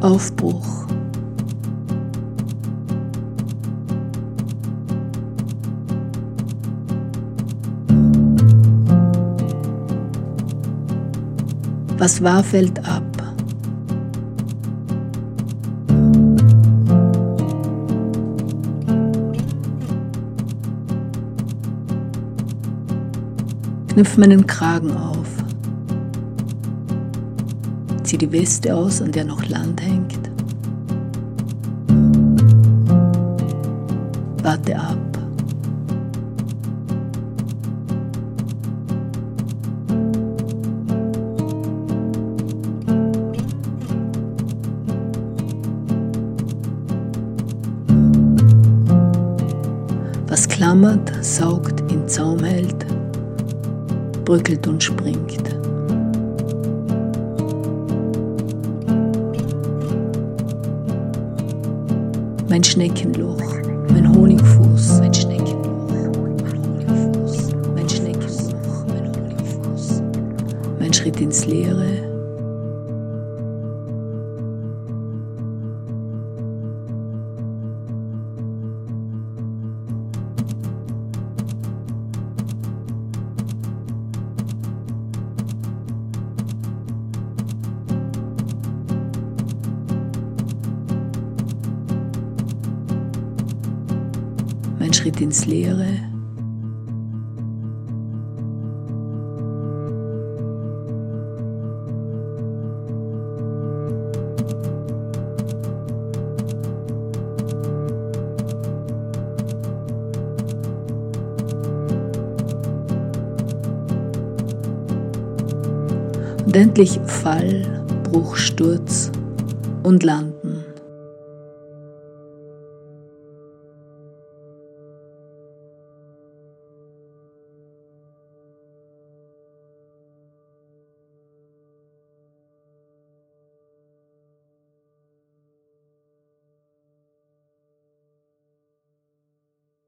Aufbruch. Was war, fällt ab. Knüpf meinen Kragen auf. Zieh die Weste aus, an der noch Land hängt. Warte ab. Was klammert, saugt, in Zaum hält, bröckelt und springt. Mein Schneckenloch, mein Honigfuß, mein Schneckenloch, mein Honigfuß, mein Schneckenloch, mein Honigfuß, mein Schritt ins Leere. Mein Schritt ins Leere. Und endlich Fall, Bruch, Sturz und Land.